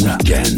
again.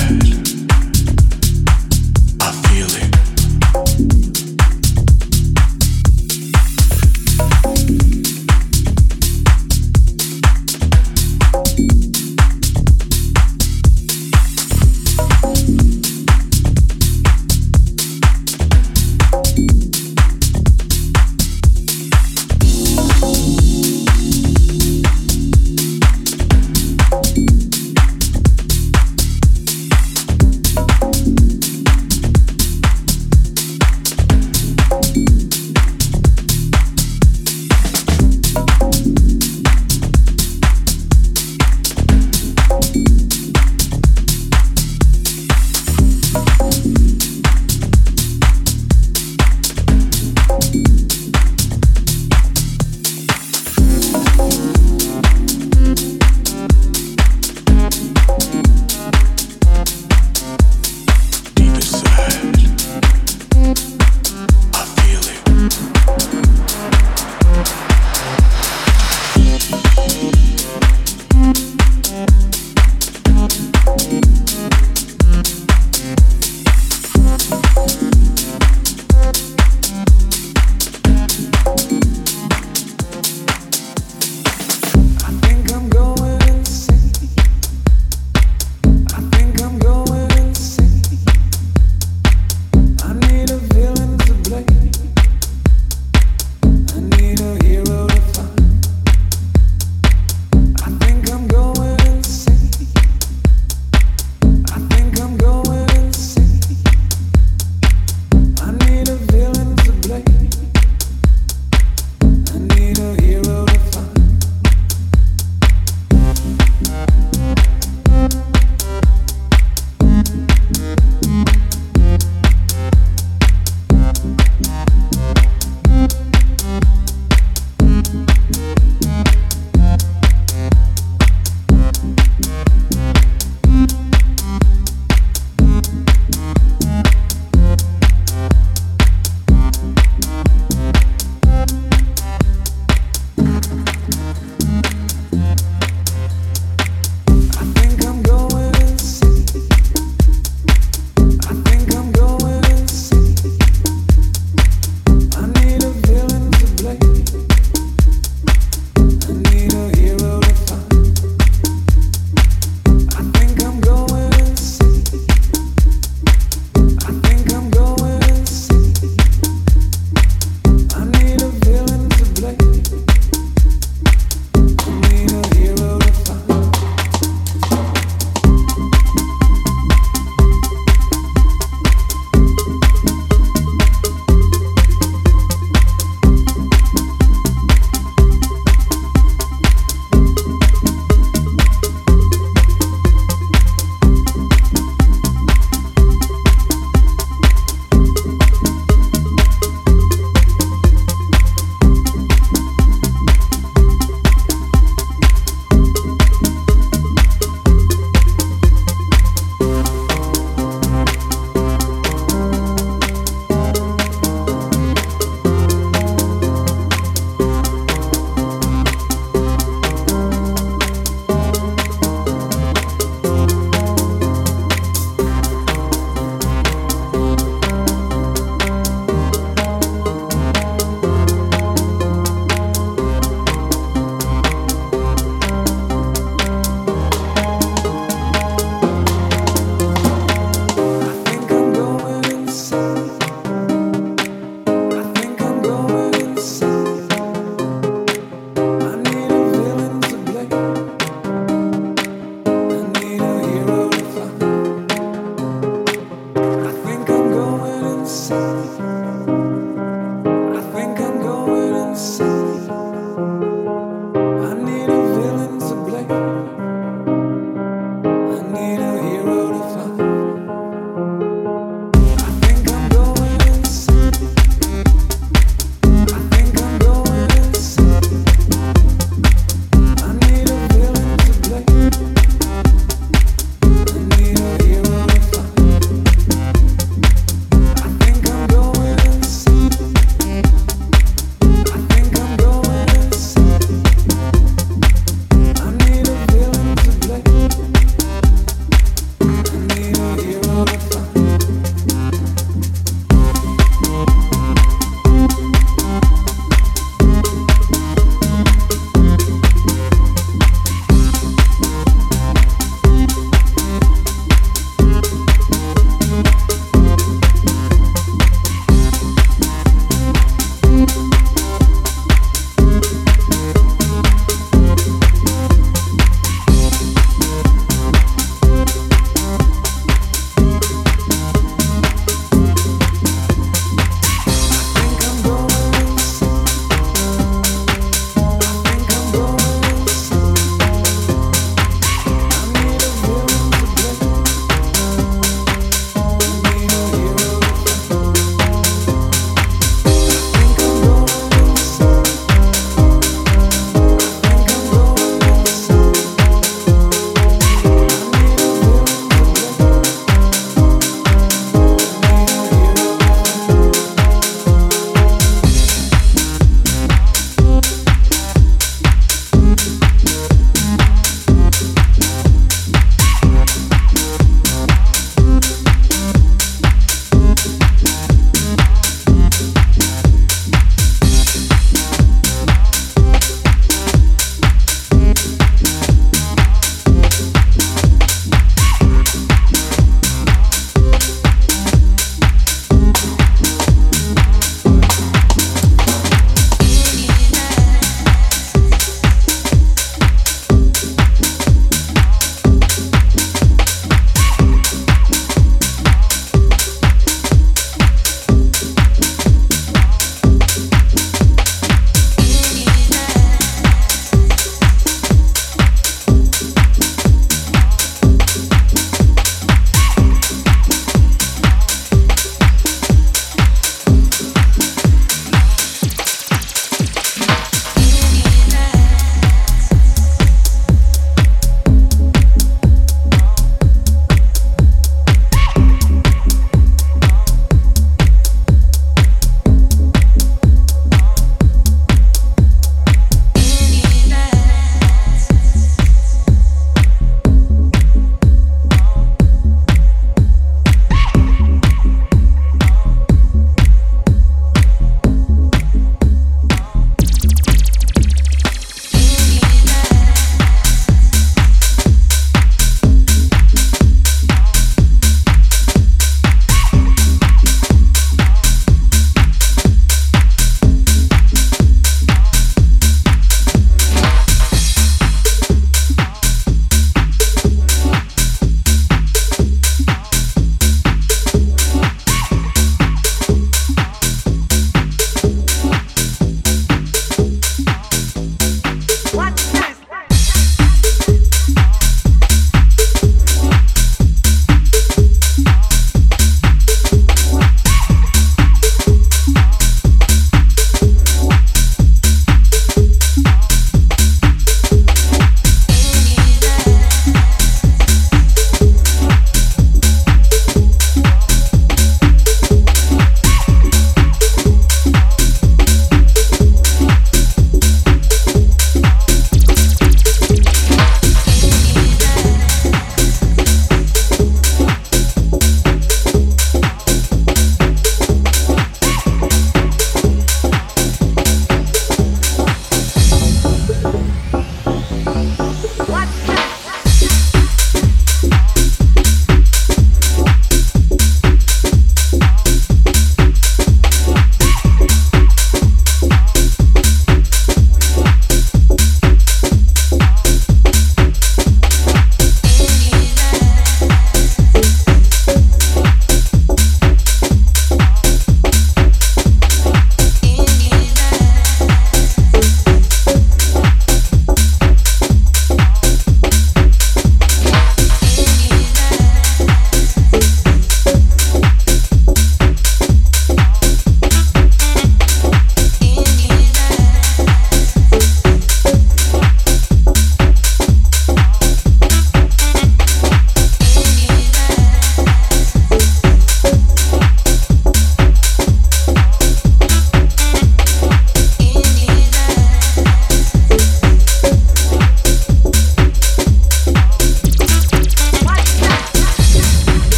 bad.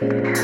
Thank